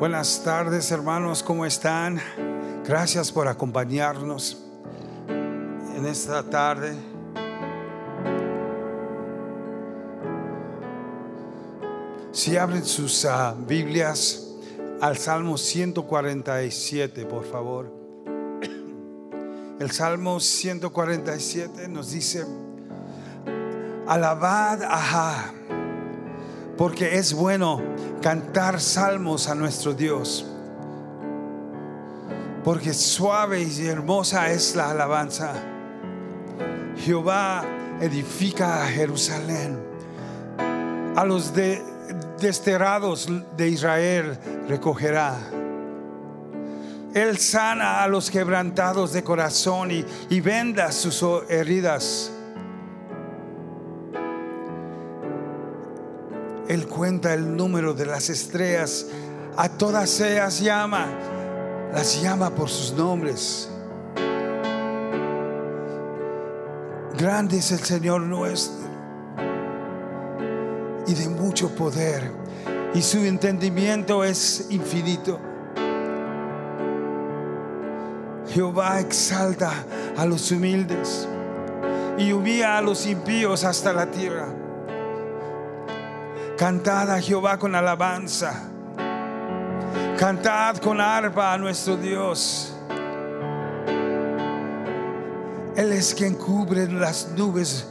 Buenas tardes hermanos, ¿cómo están? Gracias por acompañarnos en esta tarde. Si abren sus ah, Biblias al Salmo 147, por favor. El Salmo 147 nos dice, alabad a porque es bueno cantar salmos a nuestro Dios. Porque suave y hermosa es la alabanza. Jehová edifica a Jerusalén. A los desterrados de Israel recogerá. Él sana a los quebrantados de corazón y, y venda sus heridas. Él cuenta el número de las estrellas. A todas ellas llama. Las llama por sus nombres. Grande es el Señor nuestro. Y de mucho poder. Y su entendimiento es infinito. Jehová exalta a los humildes y humilla a los impíos hasta la tierra. Cantad a Jehová con alabanza. Cantad con arpa a nuestro Dios. Él es quien cubre las nubes,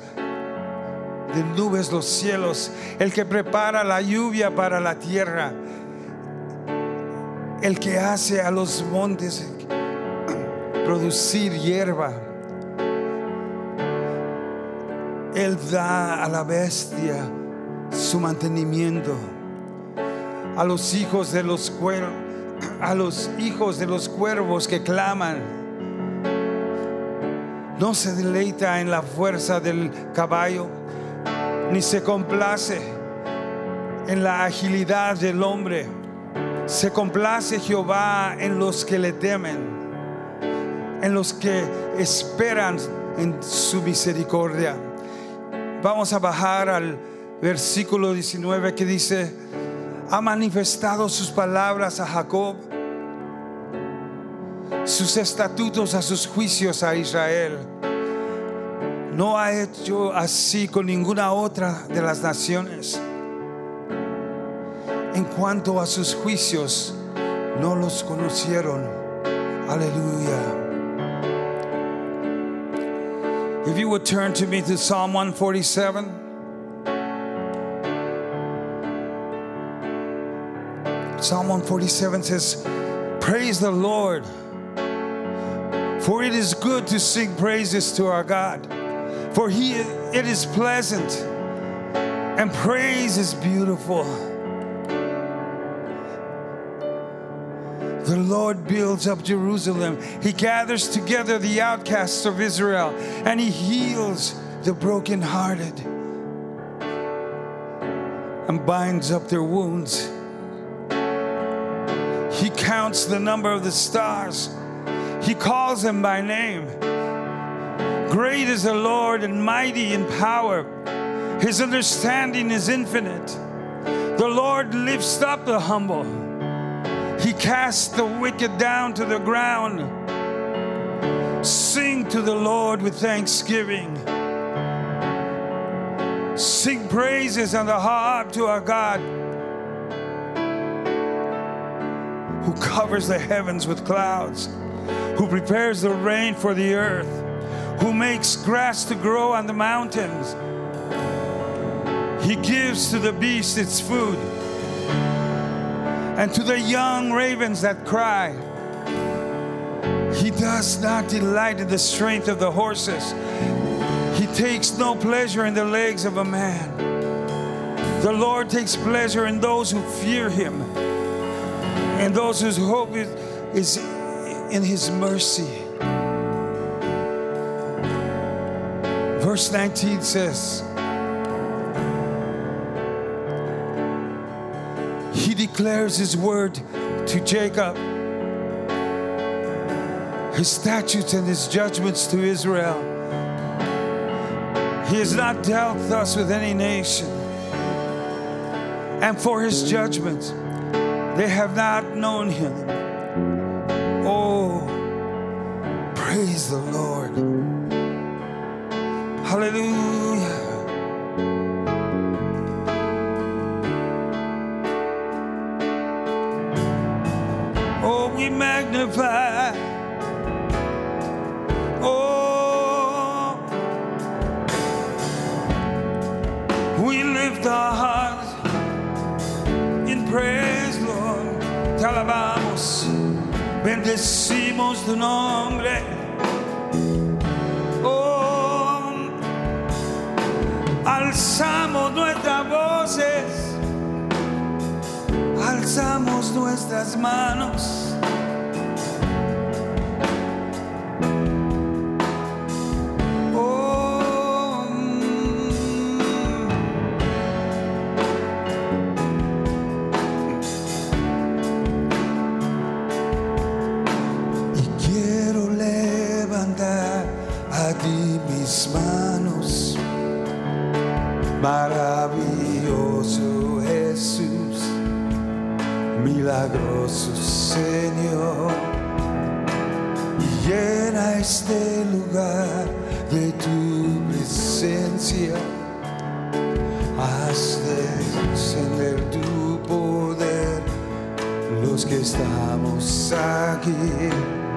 de nubes los cielos, el que prepara la lluvia para la tierra, el que hace a los montes producir hierba. Él da a la bestia su mantenimiento. A los hijos de los cuervos, a los hijos de los cuervos que claman. No se deleita en la fuerza del caballo, ni se complace en la agilidad del hombre. Se complace Jehová en los que le temen, en los que esperan en su misericordia. Vamos a bajar al versículo 19 que dice, ha manifestado sus palabras a Jacob, sus estatutos a sus juicios a Israel. No ha hecho así con ninguna otra de las naciones. En cuanto a sus juicios, no los conocieron. Aleluya. If you would turn to me to Psalm 147. Psalm 147 says, Praise the Lord, for it is good to sing praises to our God, for he, it is pleasant, and praise is beautiful. The Lord builds up Jerusalem. He gathers together the outcasts of Israel and he heals the brokenhearted and binds up their wounds. He counts the number of the stars. He calls them by name. Great is the Lord and mighty in power. His understanding is infinite. The Lord lifts up the humble. He casts the wicked down to the ground. Sing to the Lord with thanksgiving. Sing praises on the harp to our God who covers the heavens with clouds, who prepares the rain for the earth, who makes grass to grow on the mountains. He gives to the beast its food, and to the young ravens that cry. He does not delight in the strength of the horses. He takes no pleasure in the legs of a man. The Lord takes pleasure in those who fear him and those whose hope is, is in His mercy. Verse 19 says, He declares His word to Jacob, His statutes and His judgments to Israel. He has not dealt thus with any nation. And for His judgments, they have not known him. Oh, praise the Lord. Hallelujah. nuestras manos. que estamos aquí.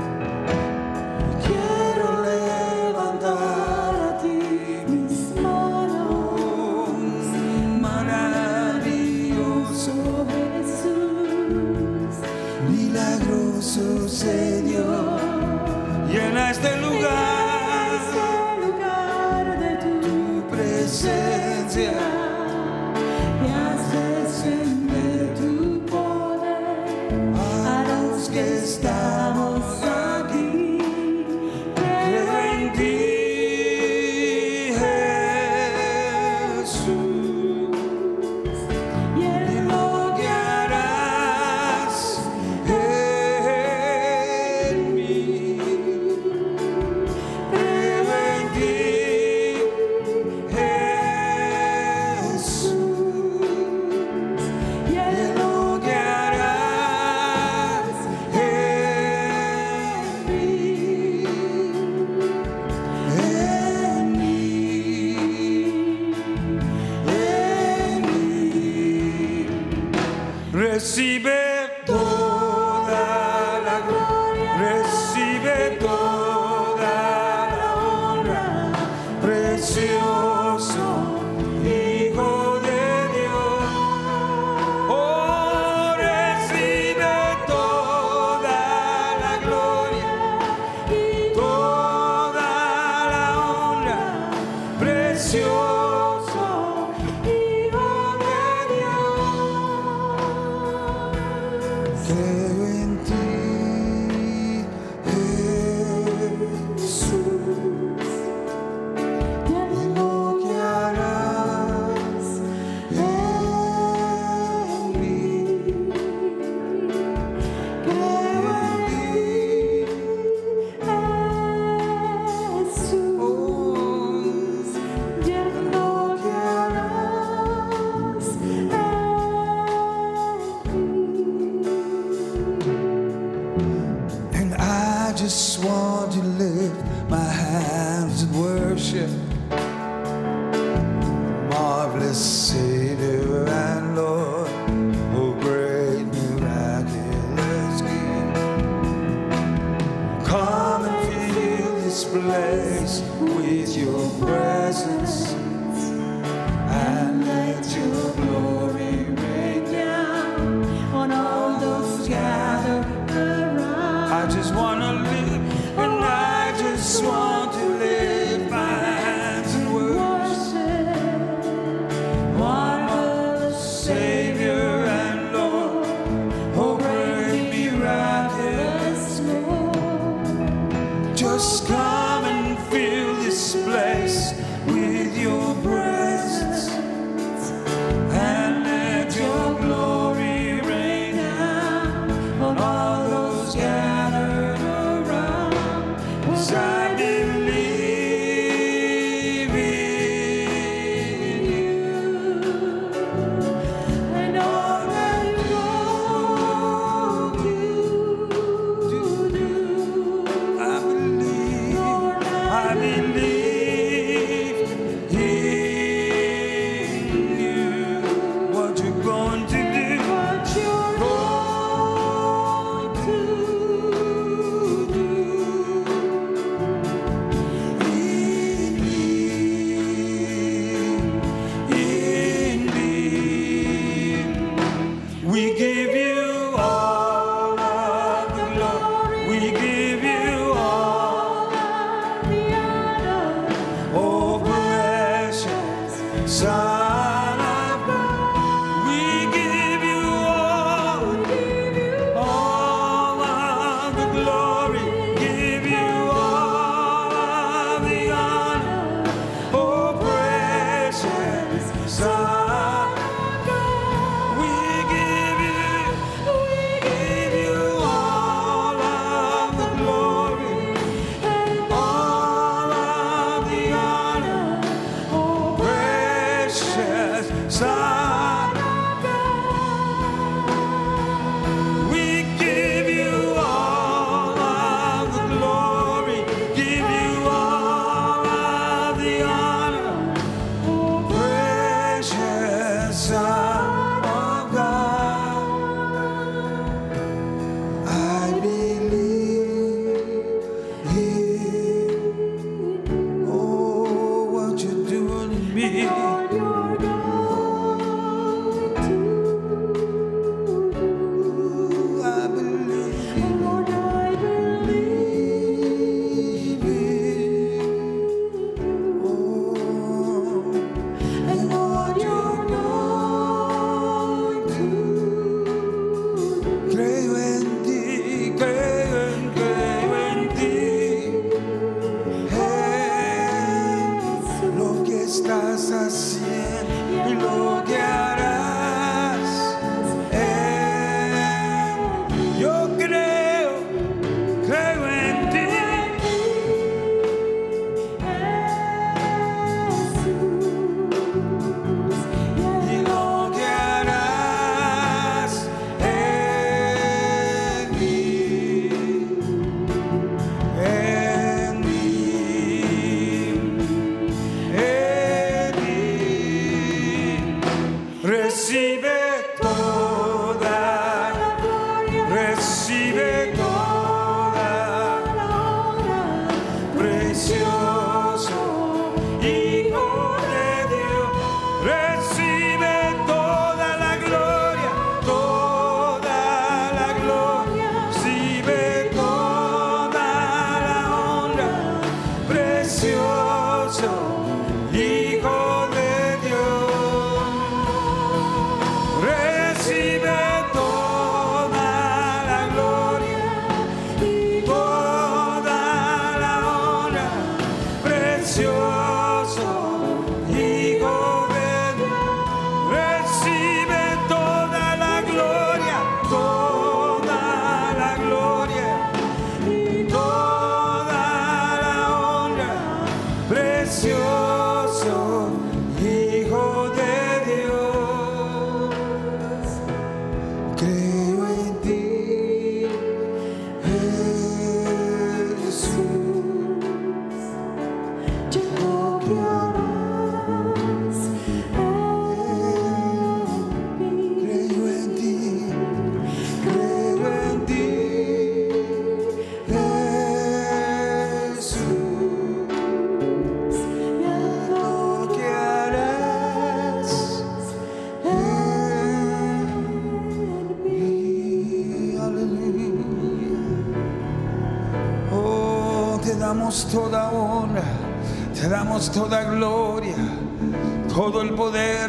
Todo el poder,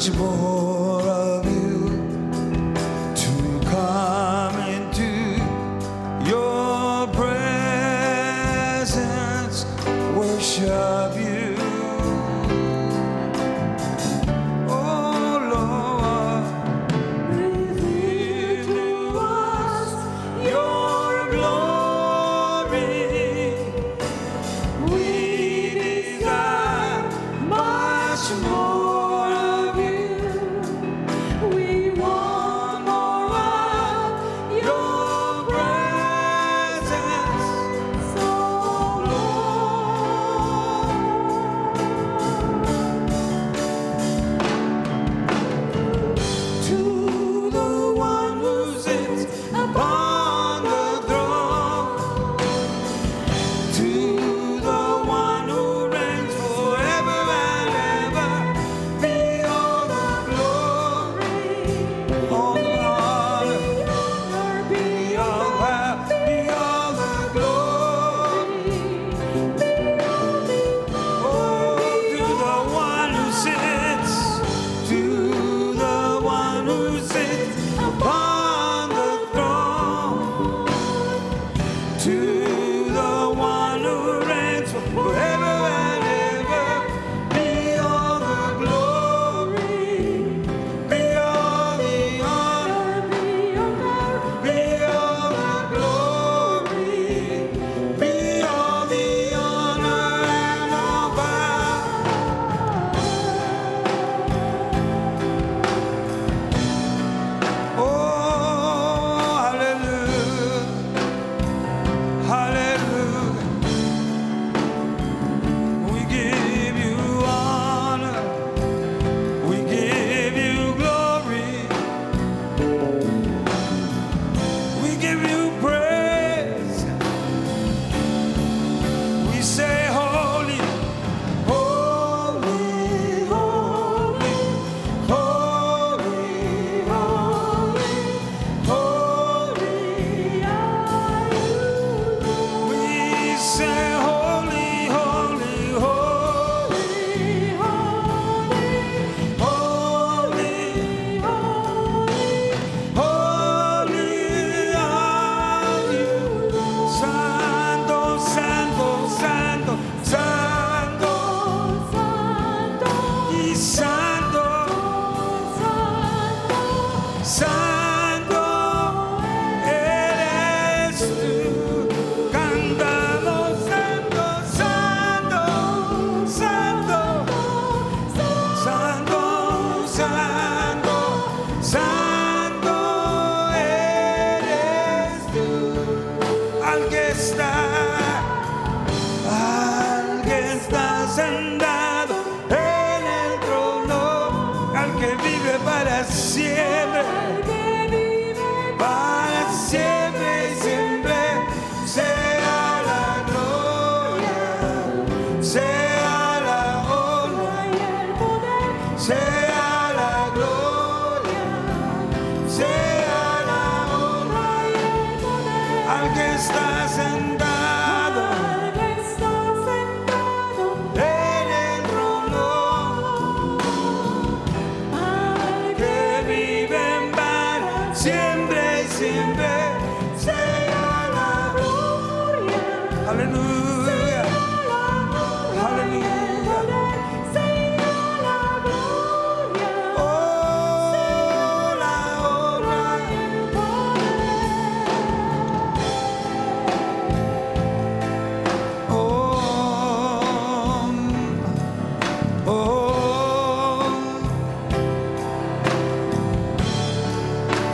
much more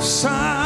Santo,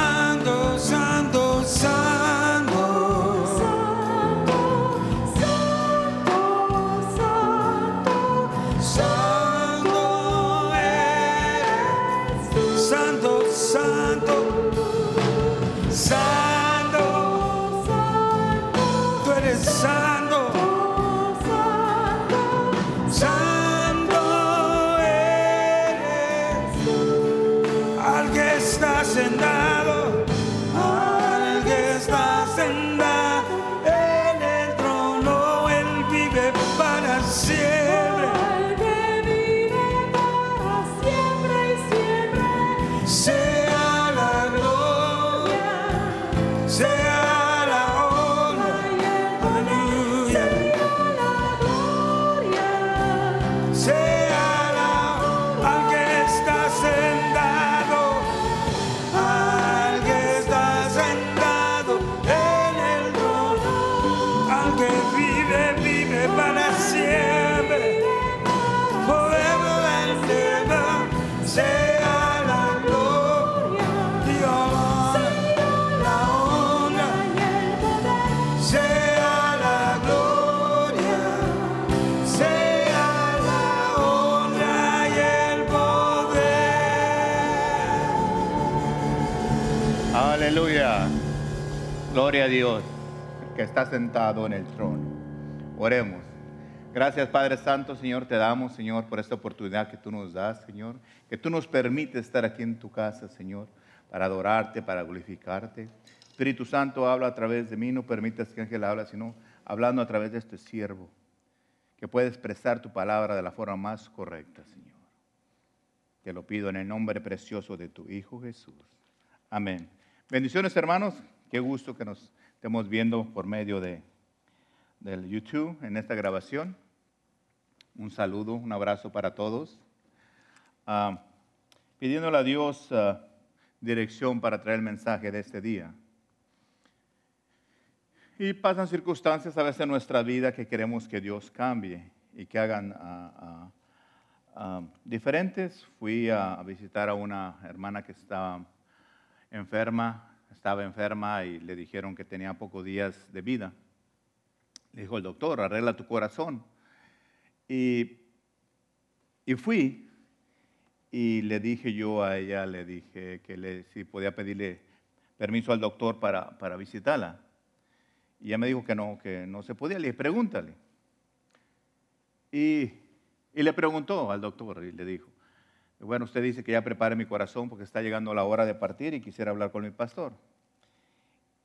A Dios que está sentado en el trono. Oremos. Gracias Padre Santo, Señor, te damos, Señor, por esta oportunidad que tú nos das, Señor, que tú nos permites estar aquí en tu casa, Señor, para adorarte, para glorificarte. Espíritu Santo, habla a través de mí, no permitas que Ángel hable, sino hablando a través de este siervo, que pueda expresar tu palabra de la forma más correcta, Señor. Te lo pido en el nombre precioso de tu Hijo Jesús. Amén. Bendiciones, hermanos. Qué gusto que nos estemos viendo por medio de, del YouTube en esta grabación. Un saludo, un abrazo para todos. Pidiéndole a Dios ah, dirección para traer el mensaje de este día. Y pasan circunstancias a veces en nuestra vida que queremos que Dios cambie y que hagan ah, diferentes. Fui a, a visitar a una hermana que estaba enferma, estaba enferma y le dijeron que tenía pocos días de vida. Le dijo el doctor, arregla tu corazón. Y, y fui y le dije yo a ella, le dije que le, si podía pedirle permiso al doctor para, para visitarla. Y ella me dijo que no, que no se podía. Le dije, pregúntale. Y, y le preguntó al doctor y le dijo, bueno, usted dice que ya prepare mi corazón porque está llegando la hora de partir y quisiera hablar con mi pastor.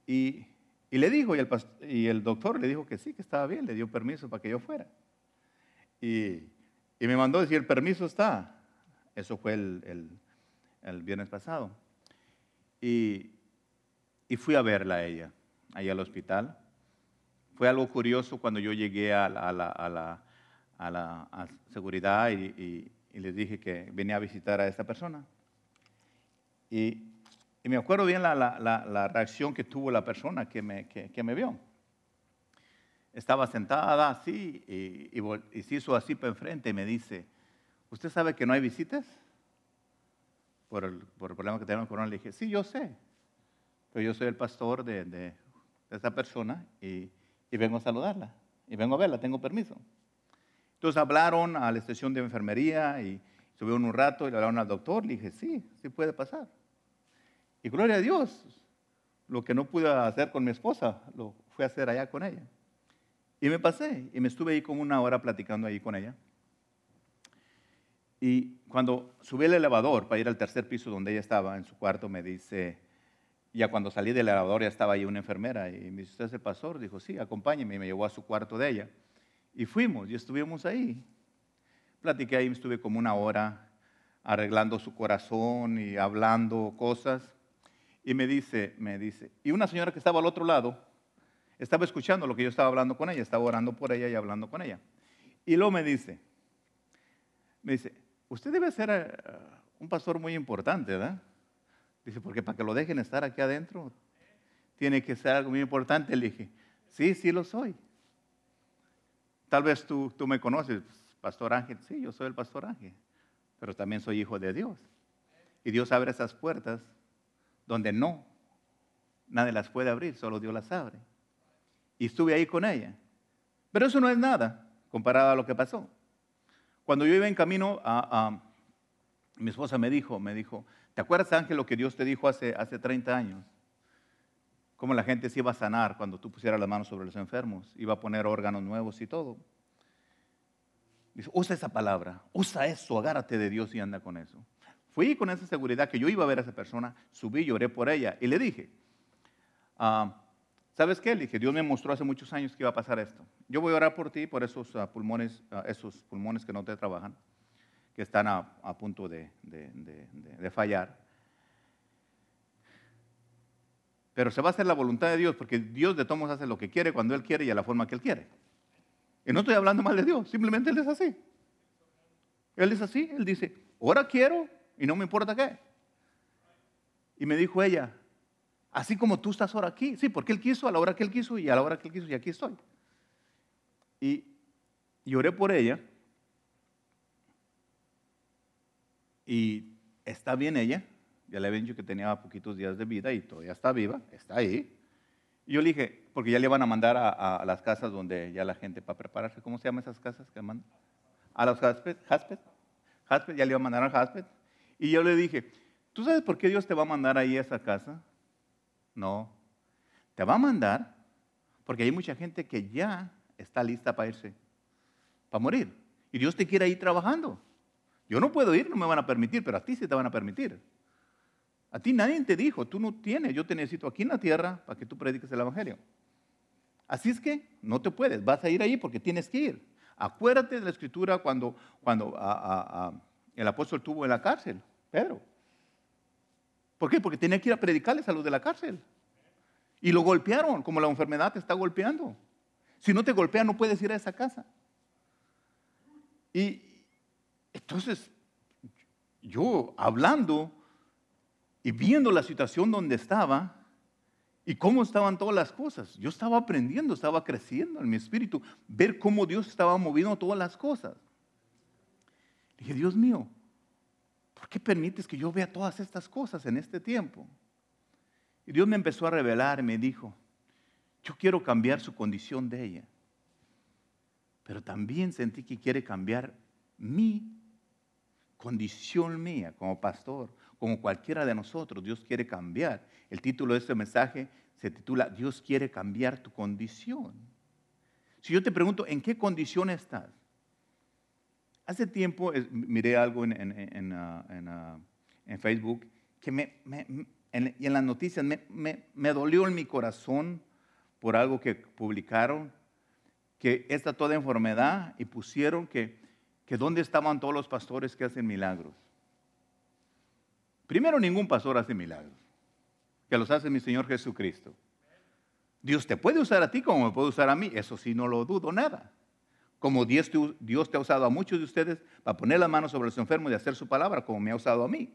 Y, y le dijo, y el, y el doctor le dijo que sí, que estaba bien, le dio permiso para que yo fuera. Y, y me mandó decir, el permiso está. Eso fue el, el- el viernes pasado. Y, y fui a verla a ella, ahí al hospital. Fue algo curioso cuando yo llegué a la, a la- a la- a la seguridad y, y- les dije que venía a visitar a esta persona. Y, y me acuerdo bien la, la- la- la reacción que tuvo la persona que me, que- que me vio. Estaba sentada así y, y y se hizo así para enfrente y me dice, ¿usted sabe que no hay visitas? Por el, por el problema que tenemos con corona. Le dije, sí, yo sé. Pero yo soy el pastor de, de- de esta persona y, y vengo a saludarla. Y vengo a verla, tengo permiso. Entonces hablaron a la estación de enfermería y subieron un rato y le hablaron al doctor. Le dije, sí, sí puede pasar. Y gloria a Dios, lo que no pude hacer con mi esposa, lo fui a hacer allá con ella. Y me pasé y me estuve ahí como una hora platicando ahí con ella. Y cuando subí el elevador para ir al tercer piso donde ella estaba, en su cuarto, me dice, ya cuando salí del elevador ya estaba ahí una enfermera y me dice, ¿usted es el pastor? Dijo, sí, acompáñeme y me llevó a su cuarto de ella. Y fuimos y estuvimos ahí. Platiqué ahí, estuve como una hora arreglando su corazón y hablando cosas. Y me dice, me dice, y una señora que estaba al otro lado estaba escuchando lo que yo estaba hablando con ella, estaba orando por ella y hablando con ella. Y luego me dice, me dice, usted debe ser eh, un pastor muy importante, ¿verdad? Dice, porque para que lo dejen estar aquí adentro, tiene que ser algo muy importante. Le dije, sí, sí lo soy. Tal vez tú, tú me conoces, Pastor Ángel. Sí, yo soy el Pastor Ángel, pero también soy hijo de Dios. Y Dios abre esas puertas donde no, nadie las puede abrir, solo Dios las abre. Y estuve ahí con ella. Pero eso no es nada comparado a lo que pasó. Cuando yo iba en camino, a, mi esposa me dijo, me dijo, ¿te acuerdas Ángel lo que Dios te dijo hace, hace 30 años? Cómo la gente se iba a sanar cuando tú pusieras las manos sobre los enfermos, iba a poner órganos nuevos y todo. Dice, usa esa palabra, usa eso, agárrate de Dios y anda con eso. Fui con esa seguridad que yo iba a ver a esa persona, subí, lloré por ella y le dije, ah, ¿sabes qué? Le dije, Dios me mostró hace muchos años que iba a pasar esto. Yo voy a orar por ti, por esos ah, pulmones, ah, esos pulmones que no te trabajan, que están a, punto de fallar. Pero se va a hacer la voluntad de Dios porque Dios de todos hace lo que quiere, cuando Él quiere y a la forma que Él quiere. Y no estoy hablando mal de Dios, simplemente Él es así. Él es así, Él dice, ahora quiero y no me importa qué. Y me dijo ella, así como tú estás ahora aquí, sí, porque Él quiso a la hora que Él quiso y a la hora que Él quiso y aquí estoy. Y, y oré por ella y está bien ella, ya le había dicho que tenía poquitos días de vida y todavía está viva, está ahí. Y yo le dije, porque ya le van a mandar a, a las casas donde ya la gente para prepararse, ¿cómo se llaman esas casas que mandan? A los Hasped, Hasped, ya le iba a mandar al Hasped. Y yo le dije, ¿tú sabes por qué Dios te va a mandar ahí a esa casa? No, te va a mandar porque hay mucha gente que ya está lista para irse, para morir. Y Dios te quiere ahí trabajando. Yo no puedo ir, no me van a permitir, pero a ti sí te van a permitir. A ti nadie te dijo, tú no tienes, yo te necesito aquí en la tierra para que tú prediques el Evangelio. Así es que no te puedes, vas a ir ahí porque tienes que ir. Acuérdate de la escritura cuando, cuando el apóstol estuvo en la cárcel, Pedro. ¿Por qué? Porque tenía que ir a predicarles a los de la cárcel. Y lo golpearon, como la enfermedad te está golpeando. Si no te golpea, no puedes ir a esa casa. Y entonces, yo hablando y viendo la situación donde estaba y cómo estaban todas las cosas, yo estaba aprendiendo, estaba creciendo en mi espíritu, ver cómo Dios estaba moviendo todas las cosas. Dije, Dios mío, ¿por qué permites que yo vea todas estas cosas en este tiempo? Y Dios me empezó a revelar me dijo, yo quiero cambiar su condición de ella, pero también sentí que quiere cambiar mi condición mía como pastor, como cualquiera de nosotros, Dios quiere cambiar. El título de este mensaje se titula Dios quiere cambiar tu condición. Si yo te pregunto, ¿en qué condición estás? Hace tiempo eh, miré algo en, en- en, ah, ah, en Facebook que me, me- en las noticias me, me- me dolió en mi corazón por algo que publicaron, que esta toda enfermedad y pusieron que, que dónde estaban todos los pastores que hacen milagros. Primero, ningún pastor hace milagros, que los hace mi Señor Jesucristo. Dios te puede usar a ti como me puede usar a mí, eso sí no lo dudo nada. Como Dios te, ha usado a muchos de ustedes para poner las manos sobre los enfermos y hacer su palabra, como me ha usado a mí.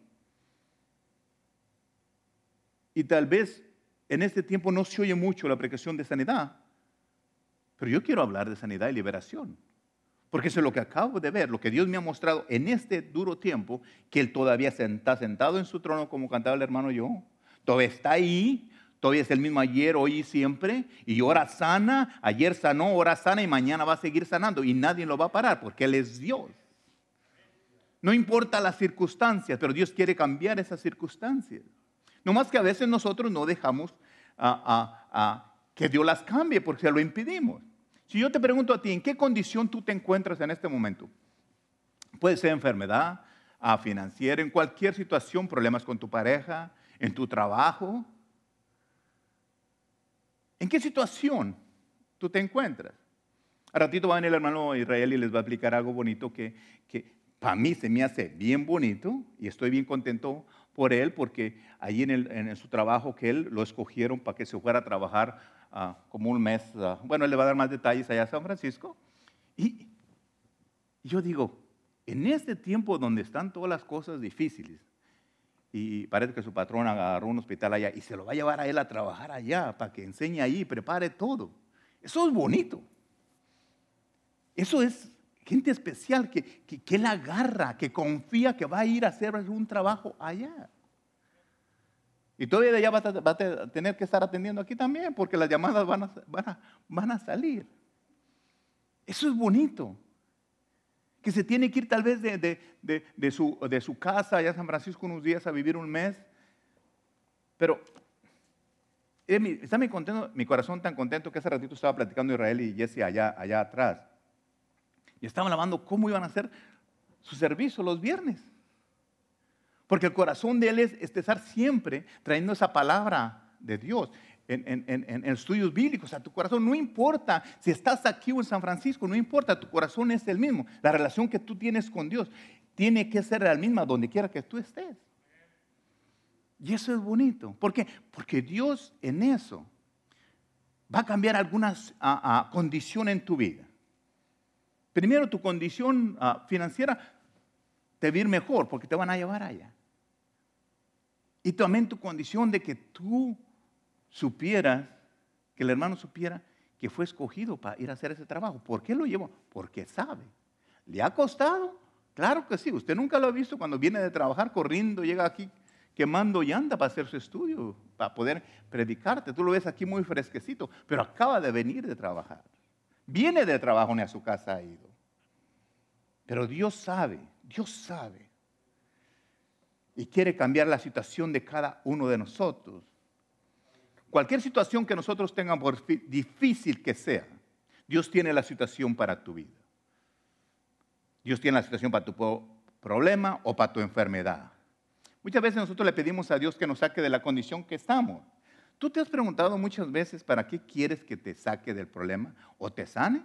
Y tal vez en este tiempo no se oye mucho la predicación de sanidad, pero yo quiero hablar de sanidad y liberación. Porque eso es lo que acabo de ver, lo que Dios me ha mostrado en este duro tiempo, que Él todavía está sentado en su trono, como cantaba el hermano yo. Todavía está ahí, todavía es el mismo ayer, hoy y siempre. Y ahora sana, ayer sanó, ahora sana y mañana va a seguir sanando. Y nadie lo va a parar porque Él es Dios. No importa las circunstancias, pero Dios quiere cambiar esas circunstancias. No más que a veces nosotros no dejamos que Dios las cambie porque se lo impedimos. Si yo te pregunto a ti, ¿en qué condición tú te encuentras en este momento? Puede ser enfermedad, ah, financiera, en cualquier situación, problemas con tu pareja, en tu trabajo. ¿En qué situación tú te encuentras? A ratito va a venir el hermano Israel y les va a explicar algo bonito que, que para mí se me hace bien bonito y estoy bien contento por él porque allí en, en su trabajo que él lo escogieron para que se fuera a trabajar ah, como un mes. ah, bueno, él le va a dar más detalles allá a San Francisco. Y yo digo, en este tiempo donde están todas las cosas difíciles, y parece que su patrón agarró un hospital allá y se lo va a llevar a él a trabajar allá para que enseñe ahí, prepare todo. Eso es bonito. Eso es gente especial que, que, que él agarra, que confía que va a ir a hacer un trabajo allá. Y todavía de allá va a, va a tener que estar atendiendo aquí también, porque las llamadas van a, salir. Eso es bonito. Que se tiene que ir tal vez de, su, casa allá a San Francisco unos días a vivir un mes. Pero eh, está mi corazón tan contento que hace ratito estaba platicando Israel y Jesse allá, allá atrás. Y estaban hablando cómo iban a hacer su servicio los viernes. Porque el corazón de él es, es estar siempre trayendo esa palabra de Dios en, estudios bíblicos. A tu corazón no importa si estás aquí o en San Francisco, no importa, tu corazón es el mismo. La relación que tú tienes con Dios tiene que ser la misma donde quiera que tú estés. Y eso es bonito. ¿Por qué? Porque Dios en eso va a cambiar algunas ah, ah, condiciones en tu vida. Primero, tu condición ah, financiera te va a ir mejor porque te van a llevar allá. Y también tu condición de que tú supieras, que el hermano supiera que fue escogido para ir a hacer ese trabajo. ¿Por qué lo llevó? Porque sabe. ¿Le ha costado? Claro que sí. Usted nunca lo ha visto cuando viene de trabajar corriendo, llega aquí quemando llanta para hacer su estudio, para poder predicarte. Tú lo ves aquí muy fresquecito, pero acaba de venir de trabajar. Viene de trabajo, ni a su casa ha ido. Pero Dios sabe, Dios sabe. Y quiere cambiar la situación de cada uno de nosotros. Cualquier situación que nosotros tengamos, por difícil que sea, Dios tiene la situación para tu vida. Dios tiene la situación para tu problema o para tu enfermedad. Muchas veces nosotros le pedimos a Dios que nos saque de la condición que estamos. ¿Tú te has preguntado muchas veces para qué quieres que te saque del problema o te sane?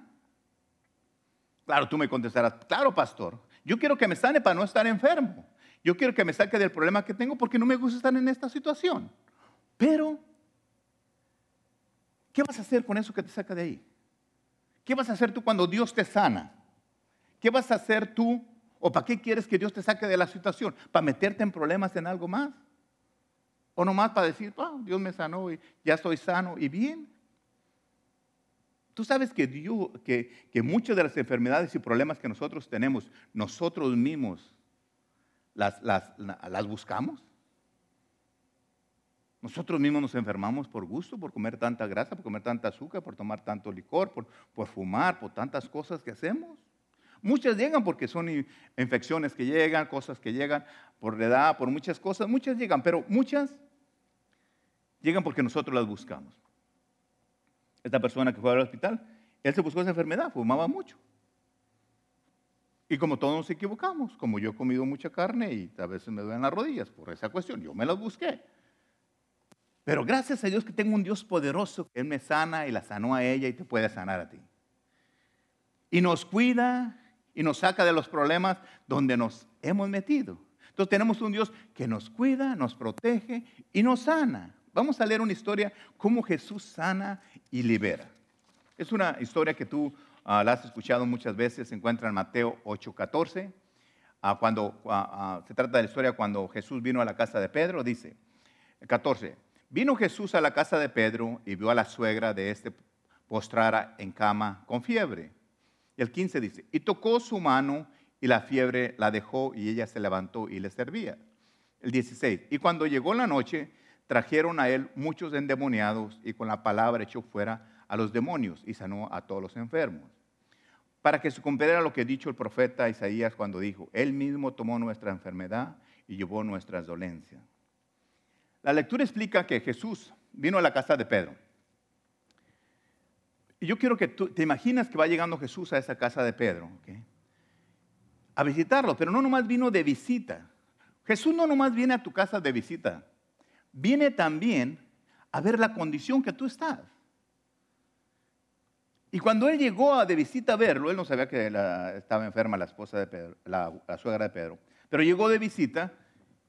Claro, tú me contestarás, claro, pastor, yo quiero que me sane para no estar enfermo. Yo quiero que me saque del problema que tengo porque no me gusta estar en esta situación. Pero, ¿qué vas a hacer con eso que te saca de ahí? ¿Qué vas a hacer tú cuando Dios te sana? ¿Qué vas a hacer tú ¿O para qué quieres que Dios te saque de la situación? ¿Para meterte en problemas en algo más? ¿O nomás para decir, ah, Dios me sanó y ya estoy sano y bien? Tú sabes que, Dios, que, que muchas de las enfermedades y problemas que nosotros tenemos, nosotros mismos las, las, buscamos. Nosotros mismos nos enfermamos por gusto, por comer tanta grasa, por comer tanta azúcar, por tomar tanto licor, por, por fumar, por tantas cosas que hacemos. Muchas llegan porque son infecciones que llegan, cosas que llegan por la edad, por muchas cosas. Muchas llegan, pero muchas llegan porque nosotros las buscamos. Esta persona que fue al hospital, él se buscó esa enfermedad, fumaba mucho. Y como todos nos equivocamos, como yo he comido mucha carne y a veces me duelen las rodillas por esa cuestión, yo me las busqué. Pero gracias a Dios que tengo un Dios poderoso que Él me sana y la sanó a ella y te puede sanar a ti. Y nos cuida y nos saca de los problemas donde nos hemos metido. Entonces tenemos un Dios que nos cuida, nos protege y nos sana. Vamos a leer una historia cómo Jesús sana y libera. Es una historia que tú ah, la has escuchado muchas veces, se encuentra en Mateo 8:14. Uh, cuando ah, se trata de la historia cuando Jesús vino a la casa de Pedro, dice 14. Vino Jesús a la casa de Pedro y vio a la suegra de este postrara en cama con fiebre. Y el 15 dice, y tocó su mano y la fiebre la dejó y ella se levantó y le servía. El 16, y cuando llegó la noche, trajeron a él muchos endemoniados y con la palabra echó fuera a los demonios y sanó a todos los enfermos. Para que se cumpliera lo que ha dicho el profeta Isaías cuando dijo, Él mismo tomó nuestra enfermedad y llevó nuestras dolencias. La lectura explica que Jesús vino a la casa de Pedro y yo quiero que tú te imaginas que va llegando Jesús a esa casa de Pedro, a visitarlo, pero no nomás vino de visita. Jesús no nomás viene a tu casa de visita, viene también a ver la condición que tú estás. Y cuando él llegó de visita a verlo, él no sabía que estaba enferma la esposa de Pedro, la, suegra de Pedro, pero llegó de visita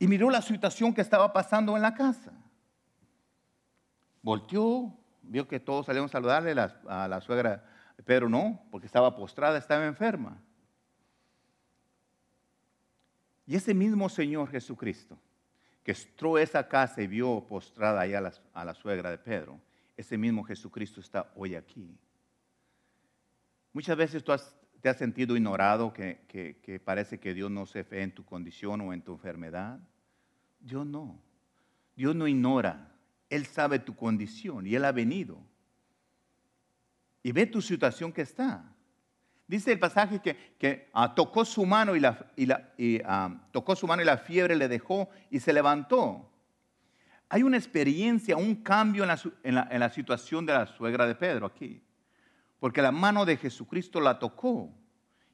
y miró la situación que estaba pasando en la casa. Volteó, vio que todos salieron a saludarle, a la suegra Pedro no, porque estaba postrada, estaba enferma. Y ese mismo Señor Jesucristo, que entró esa casa y vio postrada ahí a la, suegra de Pedro, ese mismo Jesucristo está hoy aquí. Muchas veces tú te has sentido ignorado, que, parece que Dios no se fe en tu condición o en tu enfermedad. Dios no. Dios no ignora. Él sabe tu condición y Él ha venido. Y ve tu situación que está. Dice el pasaje que, ah, tocó su mano y, la, ah, tocó su mano y la fiebre le dejó y se levantó. Hay una experiencia, un cambio en la, situación de la suegra de Pedro aquí. Porque la mano de Jesucristo la tocó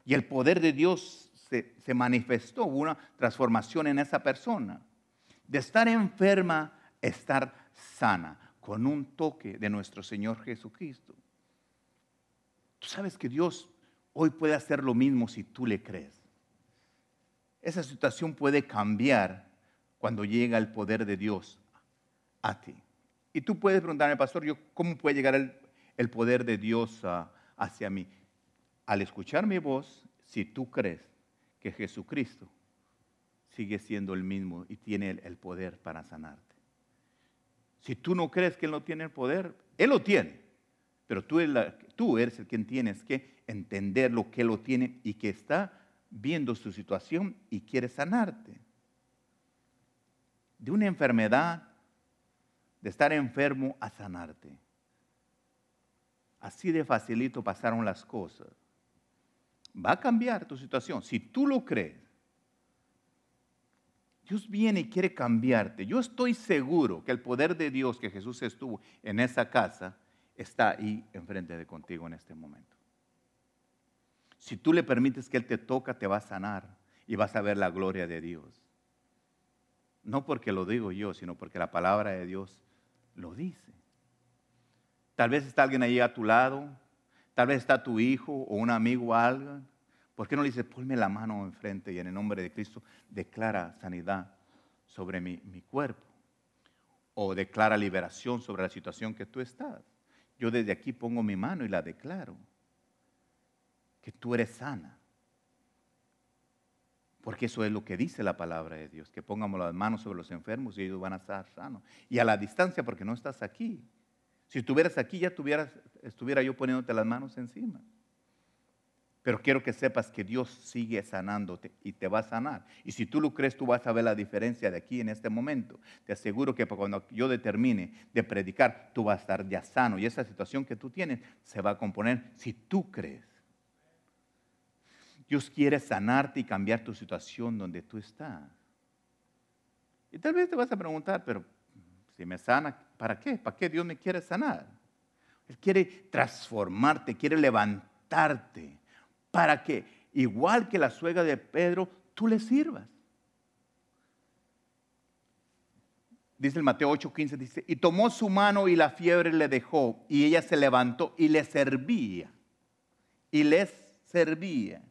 y el poder de Dios se, se manifestó. Hubo una transformación en esa persona. De estar enferma, estar sana con un toque de nuestro Señor Jesucristo. Tú sabes que Dios hoy puede hacer lo mismo si tú le crees. Esa situación puede cambiar cuando llega el poder de Dios a ti. Y tú puedes preguntarme, pastor, yo, ¿cómo puede llegar el, el poder de Dios hacia mí? Al escuchar mi voz, si tú crees que Jesucristo sigue siendo el mismo y tiene el, poder para sanarte. Si tú no crees que Él no tiene el poder, Él lo tiene. Pero tú eres, el quien tienes que entender lo que lo tiene y que está viendo su situación y quiere sanarte. De una enfermedad, de estar enfermo a sanarte. Así de facilito pasaron las cosas. Va a cambiar tu situación. Si tú lo crees, Dios viene y quiere cambiarte. Yo estoy seguro que el poder de Dios que Jesús estuvo en esa casa está ahí enfrente de contigo en este momento. Si tú le permites que Él te toca, te va a sanar y vas a ver la gloria de Dios. No porque lo digo yo, sino porque la palabra de Dios lo dice. Tal vez está alguien ahí a tu lado, tal vez está tu hijo o un amigo o alguien. ¿Por qué no le dices, ponme la mano enfrente y en el nombre de Cristo declara sanidad sobre mi, mi cuerpo? O declara liberación sobre la situación que tú estás. Yo desde aquí pongo mi mano y la declaro. Que tú eres sana. Porque eso es lo que dice la palabra de Dios, que pongamos las manos sobre los enfermos y ellos van a estar sanos. Y a la distancia, porque no estás aquí. Si estuvieras aquí, ya estuviera yo poniéndote las manos encima. Pero quiero que sepas que Dios sigue sanándote y te va a sanar. Y si tú lo crees, tú vas a ver la diferencia de aquí en este momento. Te aseguro que cuando yo determine de predicar, tú vas a estar ya sano. Y esa situación que tú tienes se va a componer si tú crees. Dios quiere sanarte y cambiar tu situación donde tú estás. Y tal vez te vas a preguntar, pero me sana, ¿para qué? ¿Para qué Dios me quiere sanar? Él quiere transformarte, quiere levantarte para que, igual que la suegra de Pedro, tú le sirvas. Dice el Mateo 8:15, dice, y tomó su mano y la fiebre le dejó, y ella se levantó y le servía, y les servía.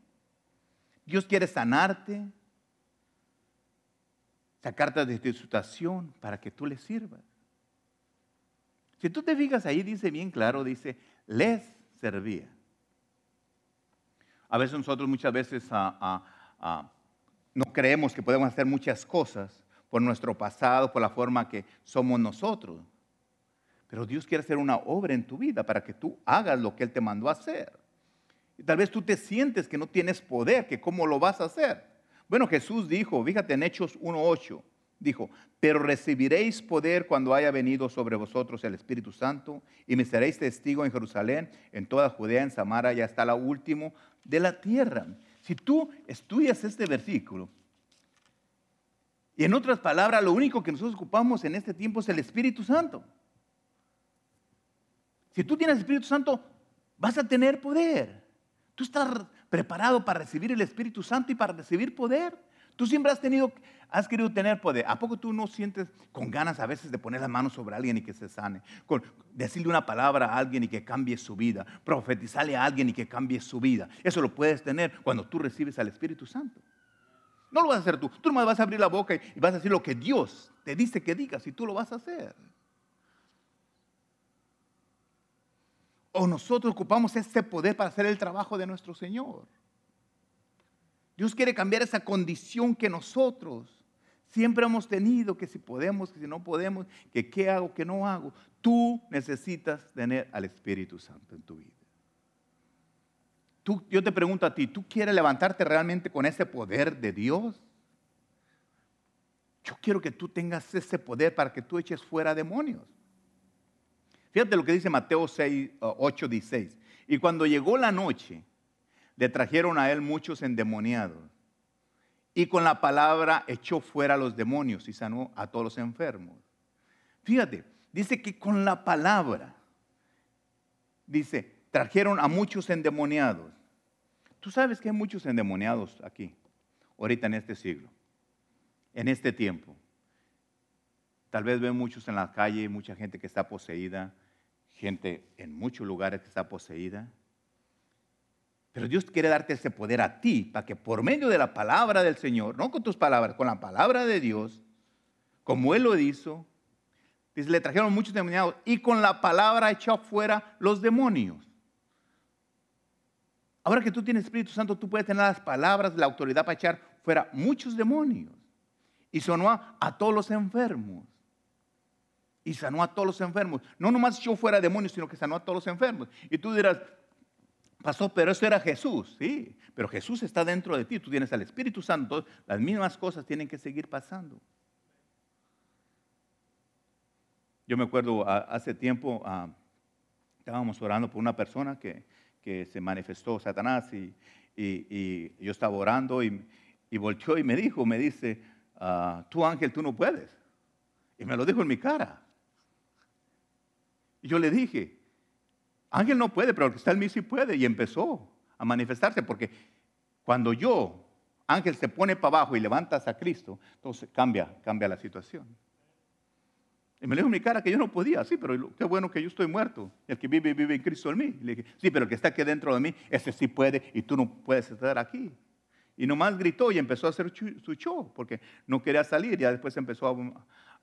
Dios quiere sanarte, sacarte de tu situación para que tú le sirvas. Si tú te fijas ahí, dice bien claro, dice, les servía. A veces nosotros muchas veces ah, ah, ah, no creemos que podemos hacer muchas cosas por nuestro pasado, por la forma que somos nosotros. Pero Dios quiere hacer una obra en tu vida para que tú hagas lo que Él te mandó a hacer. Y tal vez tú te sientes que no tienes poder, que cómo lo vas a hacer. Bueno, Jesús dijo, fíjate en Hechos 1.8, dijo, pero recibiréis poder cuando haya venido sobre vosotros el Espíritu Santo y me seréis testigo en Jerusalén, en toda Judea, en Samaria y hasta la último de la tierra. Si tú estudias este versículo, y en otras palabras, lo único que nosotros ocupamos en este tiempo es el Espíritu Santo. Si tú tienes Espíritu Santo, vas a tener poder. Tú estás preparado para recibir el Espíritu Santo y para recibir poder. Tú siempre has tenido, has querido tener poder. ¿A poco tú no sientes con ganas a veces de poner las manos sobre alguien y que se sane? Con decirle una palabra a alguien y que cambie su vida. Profetizarle a alguien y que cambie su vida. Eso lo puedes tener cuando tú recibes al Espíritu Santo. No lo vas a hacer tú. Tú nomás vas a abrir la boca y vas a decir lo que Dios te dice que digas y tú lo vas a hacer. O nosotros ocupamos ese poder para hacer el trabajo de nuestro Señor. Dios quiere cambiar esa condición que nosotros siempre hemos tenido, que si podemos, que si no podemos, que qué hago, que no hago. Tú necesitas tener al Espíritu Santo en tu vida. Tú, yo te pregunto a ti, ¿tú quieres levantarte realmente con ese poder de Dios? Yo quiero que tú tengas ese poder para que tú eches fuera demonios. Fíjate lo que dice Mateo 6, 8, 16. Y cuando llegó la noche, le trajeron a él muchos endemoniados. Y con la palabra echó fuera a los demonios y sanó a todos los enfermos. Fíjate, dice que con la palabra, dice, trajeron a muchos endemoniados. Tú sabes que hay muchos endemoniados aquí, ahorita en este siglo, en este tiempo. Tal vez ven muchos en la calle, mucha gente que está poseída, gente en muchos lugares que está poseída. Pero Dios quiere darte ese poder a ti para que por medio de la palabra del Señor, no con tus palabras, con la palabra de Dios, como él lo hizo, le trajeron muchos demoniados y con la palabra echó fuera los demonios. Ahora que tú tienes Espíritu Santo, tú puedes tener las palabras, la autoridad para echar fuera muchos demonios. Y sonó a todos los enfermos. Y sanó a todos los enfermos. No nomás echó fuera demonios, sino que sanó a todos los enfermos. Y tú dirás, pasó, pero eso era Jesús. Sí, pero Jesús está dentro de ti. Tú tienes al Espíritu Santo. Las mismas cosas tienen que seguir pasando. Yo me acuerdo hace tiempo, estábamos orando por una persona que, que se manifestó Satanás y, y- y yo estaba orando y, y volteó y me dijo, me dice, ah, tú ángel, tú no puedes. Y me lo dijo en mi cara. Y yo le dije, ángel no puede, pero el que está en mí sí puede. Y empezó a manifestarse porque cuando yo, ángel, se pone para abajo y levantas a Cristo, entonces cambia, cambia la situación. Y me dijo en mi cara que yo no podía, sí, pero qué bueno que yo estoy muerto. El que vive, vive en Cristo en mí. Le dije, sí, pero el que está aquí dentro de mí, ese sí puede y tú no puedes estar aquí. Y nomás gritó y empezó a hacer su show porque no quería salir. Ya después empezó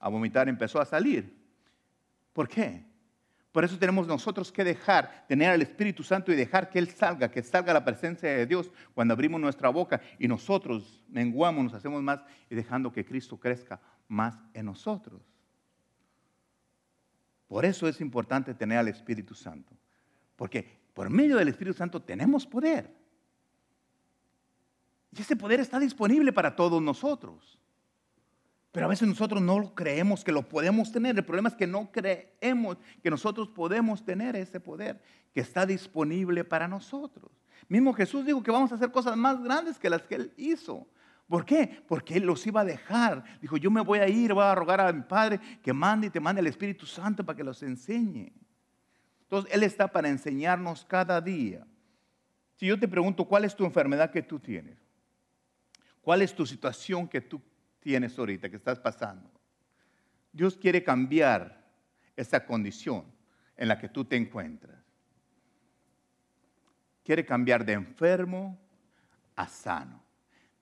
a vomitar, empezó a salir. ¿Por qué? Por eso tenemos nosotros que dejar, tener al Espíritu Santo y dejar que Él salga, que salga la presencia de Dios cuando abrimos nuestra boca y nosotros menguamos, nos hacemos más y dejando que Cristo crezca más en nosotros. Por eso es importante tener al Espíritu Santo. Porque por medio del Espíritu Santo tenemos poder. Y ese poder está disponible para todos nosotros. Pero a veces nosotros no creemos que lo podemos tener. El problema es que no creemos que nosotros podemos tener ese poder que está disponible para nosotros. Mismo Jesús dijo que vamos a hacer cosas más grandes que las que Él hizo. ¿Por qué? Porque Él los iba a dejar. Dijo, yo me voy a ir, voy a rogar a mi Padre que mande y te mande el Espíritu Santo para que los enseñe. Entonces, Él está para enseñarnos cada día. Si yo te pregunto, ¿cuál es tu enfermedad que tú tienes? ¿Cuál es tu situación que tú tienes ahorita, que estás pasando? Dios quiere cambiar esa condición en la que tú te encuentras. Quiere cambiar de enfermo a sano.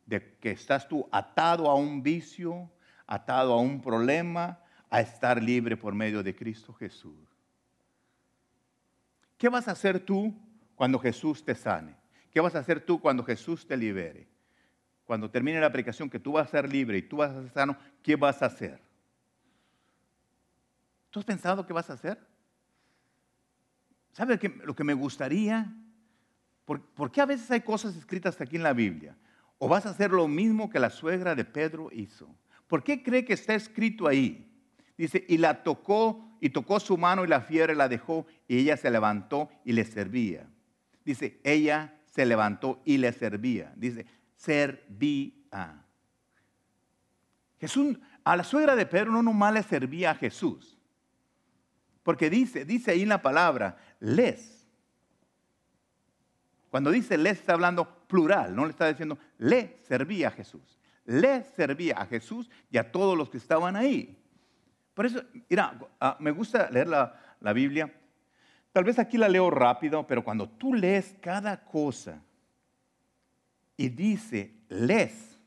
De que estás tú atado a un vicio, atado a un problema, a estar libre por medio de Cristo Jesús. ¿Qué vas a hacer tú cuando Jesús te sane? ¿Qué vas a hacer tú cuando Jesús te libere? Cuando termine la aplicación que tú vas a ser libre y tú vas a ser sano, ¿qué vas a hacer? ¿Tú has pensado qué vas a hacer? ¿Sabe qué- lo que me gustaría? ¿Por, por qué a veces hay cosas escritas aquí en la Biblia? ¿O vas a hacer lo mismo que la suegra de Pedro hizo? ¿Por qué cree que está escrito ahí? Dice, y la tocó y tocó su mano y la fiebre la dejó y ella se levantó y le servía. Dice, ella se levantó y le servía. Dice, servía. Jesús, a la suegra de Pedro no nomás le servía a Jesús. Porque dice, dice ahí en la palabra, les. Cuando dice les está hablando plural, no le está diciendo le servía a Jesús. Le servía a Jesús y a todos los que estaban ahí. Por eso, mira, ah, me gusta leer la, la Biblia. Tal vez aquí la leo rápido, pero cuando tú lees cada cosa y dice les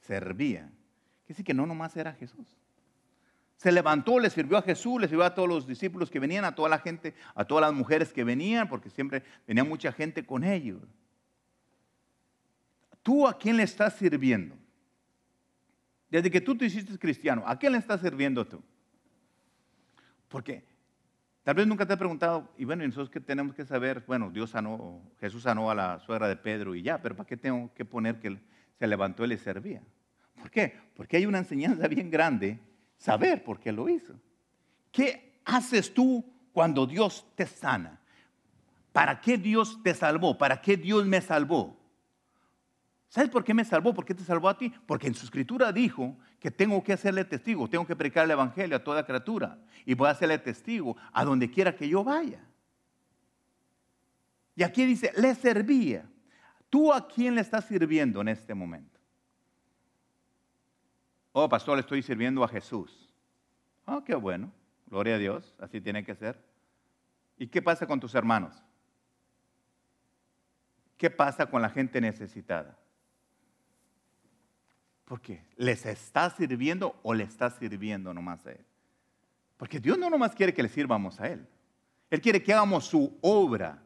servía, quiere decir que no nomás era Jesús. Se levantó, le sirvió a Jesús, le sirvió a todos los discípulos que venían, a toda la gente, a todas las mujeres que venían, porque siempre venía mucha gente con ellos. ¿Tú a quién le estás sirviendo? Desde que tú te hiciste cristiano, ¿a quién le estás sirviendo tú? Porque tal vez nunca te he preguntado, y bueno, entonces qué tenemos que saber, bueno, Dios sanó, Jesús sanó a la suegra de Pedro y ya, pero ¿para qué tengo que poner que se levantó y le servía? ¿Por qué? Porque hay una enseñanza bien grande, saber por qué lo hizo. ¿Qué haces tú cuando Dios te sana? ¿Para qué Dios te salvó? ¿Para qué Dios me salvó? ¿Sabes por qué me salvó? ¿Por qué te salvó a ti? Porque en su escritura dijo que tengo que hacerle testigo, tengo que predicar el evangelio a toda criatura y voy a hacerle testigo a donde quiera que yo vaya. Y aquí dice, le servía. ¿Tú a quién le estás sirviendo en este momento? Oh, pastor, le estoy sirviendo a Jesús. Oh, qué bueno. Gloria a Dios, así tiene que ser. ¿Y qué pasa con tus hermanos? ¿Qué pasa con la gente necesitada? ¿Por qué? ¿Les está sirviendo o le está sirviendo nomás a Él? Porque Dios no nomás quiere que le sirvamos a Él. Él quiere que hagamos su obra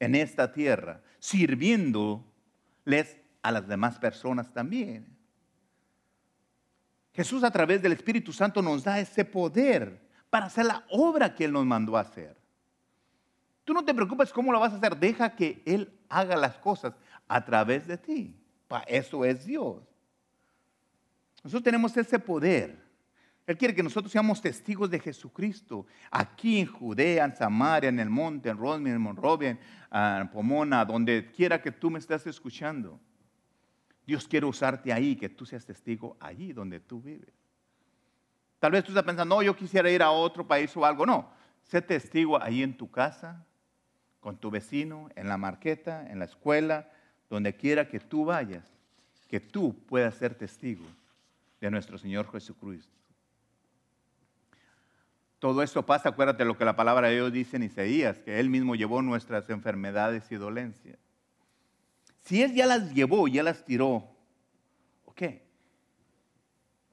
en esta tierra, sirviéndoles a las demás personas también. Jesús a través del Espíritu Santo nos da ese poder para hacer la obra que Él nos mandó a hacer. Tú no te preocupes cómo lo vas a hacer, deja que Él haga las cosas a través de ti. Para eso es Dios. Nosotros tenemos ese poder. Él quiere que nosotros seamos testigos de Jesucristo aquí en Judea, en Samaria, en el monte, en Rodman, en Monrovia, en Pomona, donde quiera que tú me estés escuchando. Dios quiere usarte ahí, que tú seas testigo allí donde tú vives. Tal vez tú estás pensando, no, yo quisiera ir a otro país o algo. No, sé testigo ahí en tu casa, con tu vecino, en la marqueta, en la escuela, donde quiera que tú vayas, que tú puedas ser testigo de nuestro Señor Jesucristo. Todo esto pasa, acuérdate lo que la palabra de Dios dice en Isaías, que Él mismo llevó nuestras enfermedades y dolencias. Si Él ya las llevó, ya las tiró, ok.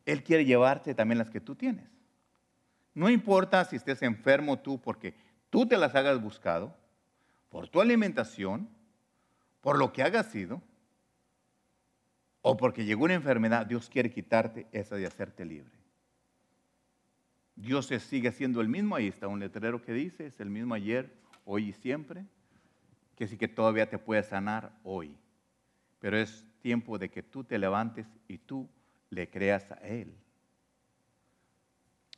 Él quiere llevarte también las que tú tienes. No importa si estés enfermo tú porque tú te las hagas buscado, por tu alimentación, por lo que hagas sido, o porque llegó una enfermedad, Dios quiere quitarte esa de hacerte libre. Dios sigue siendo el mismo, ahí está un letrero que dice, es el mismo ayer, hoy y siempre, que sí que todavía te puede sanar hoy. Pero es tiempo de que tú te levantes y tú le creas a Él.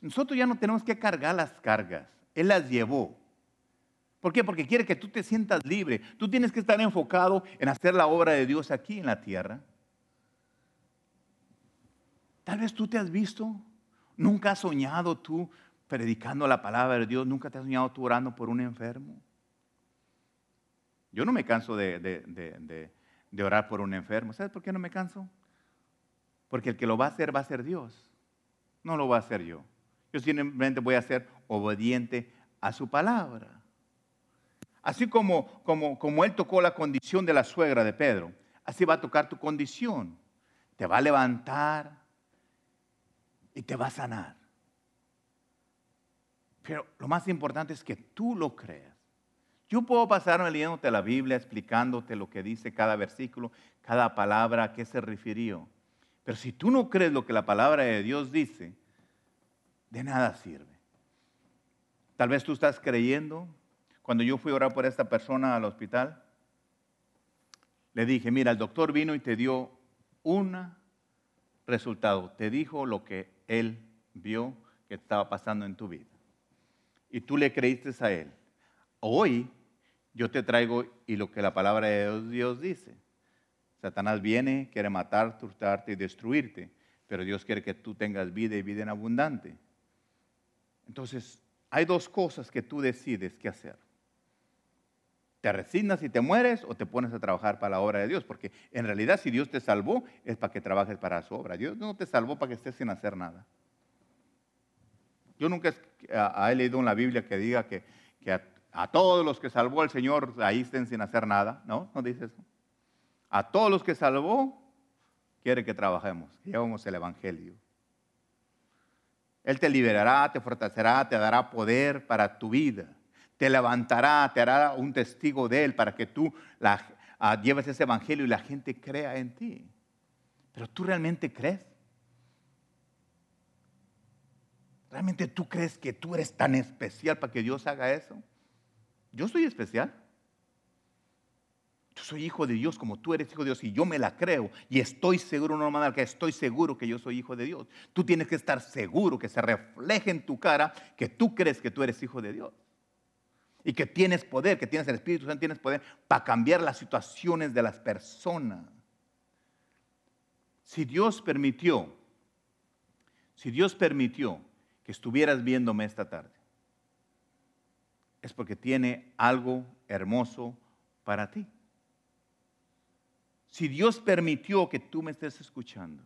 Nosotros ya no tenemos que cargar las cargas, Él las llevó. ¿Por qué? Porque quiere que tú te sientas libre. Tú tienes que estar enfocado en hacer la obra de Dios aquí en la tierra. Tal vez tú te has visto Nunca has soñado tú predicando la palabra de Dios, nunca te has soñado tú orando por un enfermo. Yo no me canso de, orar por un enfermo. ¿Sabes por qué no me canso? Porque el que lo va a hacer va a ser Dios. No lo va a hacer yo. Yo simplemente voy a ser obediente a su palabra. Así como, como, como Él tocó la condición de la suegra de Pedro, así va a tocar tu condición. Te va a levantar, y te va a sanar. Pero lo más importante es que tú lo creas. Yo puedo pasarme leyéndote la Biblia, explicándote lo que dice cada versículo, cada palabra, a qué se refirió. Pero si tú no crees lo que la palabra de Dios dice, de nada sirve. Tal vez tú estás creyendo. Cuando yo fui a orar por esta persona al hospital, le dije, mira, el doctor vino y te dio un resultado, te dijo lo que él vio que estaba pasando en tu vida. Y tú le creíste a Él. Hoy yo te traigo y lo que la palabra de Dios dice. Satanás viene, quiere matar, torturarte y destruirte, pero Dios quiere que tú tengas vida y vida en abundante. Entonces, hay dos cosas que tú decides qué hacer. ¿Te resignas y te mueres o te pones a trabajar para la obra de Dios? Porque en realidad si Dios te salvó es para que trabajes para su obra. Dios no te salvó para que estés sin hacer nada. Yo nunca he leído en la Biblia que diga que, a, todos los que salvó el Señor ahí estén sin hacer nada. No, no dice eso. A todos los que salvó quiere que trabajemos, que llevemos el Evangelio. Él te liberará, te fortalecerá, te dará poder para tu vida te levantará, te hará un testigo de Él para que tú ah, lleves ese evangelio y la gente crea en ti. Pero tú realmente crees. ¿Realmente tú crees que tú eres tan especial para que Dios haga eso? Yo soy especial. Yo soy hijo de Dios como tú eres hijo de Dios y yo me la creo y estoy seguro, no mandar que estoy seguro que yo soy hijo de Dios. Tú tienes que estar seguro que se refleje en tu cara que tú crees que tú eres hijo de Dios y que tienes poder, que tienes el Espíritu Santo, tienes poder para cambiar las situaciones de las personas. Si Dios permitió, si Dios permitió que estuvieras viéndome esta tarde, es porque tiene algo hermoso para ti. Si Dios permitió que tú me estés escuchando,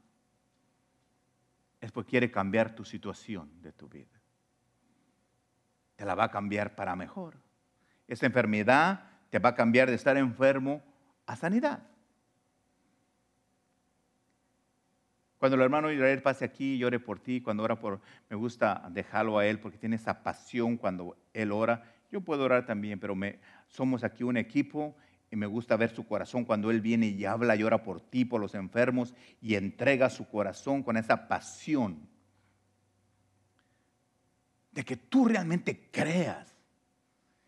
es porque quiere cambiar tu situación de tu vida. Te la va a cambiar para mejor. Esa enfermedad te va a cambiar de estar enfermo a sanidad. Cuando el hermano Israel pase aquí, llore por ti. Cuando ora por, me gusta dejarlo a él porque tiene esa pasión cuando él ora. Yo puedo orar también, pero me, somos aquí un equipo y me gusta ver su corazón cuando él viene y habla y ora por ti, por los enfermos y entrega su corazón con esa pasión de que tú realmente creas.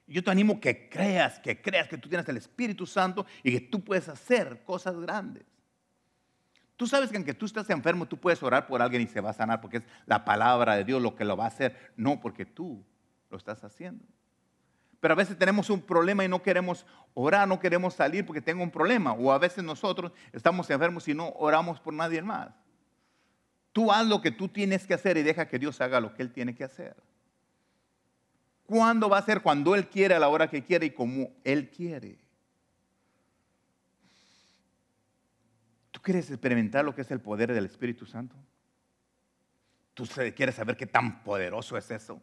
Yo te animo que creas, que creas que tú tienes el Espíritu Santo y que tú puedes hacer cosas grandes. Tú sabes que aunque tú estés enfermo, tú puedes orar por alguien y se va a sanar porque es la palabra de Dios lo que lo va a hacer, no porque tú lo estás haciendo. Pero a veces tenemos un problema y no queremos orar, no queremos salir porque tengo un problema. O a veces nosotros estamos enfermos y no oramos por nadie más. Tú haz lo que tú tienes que hacer y deja que Dios haga lo que Él tiene que hacer. ¿Cuándo va a ser? Cuando Él quiere, a la hora que quiere y como Él quiere. ¿Tú quieres experimentar lo que es el poder del Espíritu Santo? ¿Tú quieres saber qué tan poderoso es eso?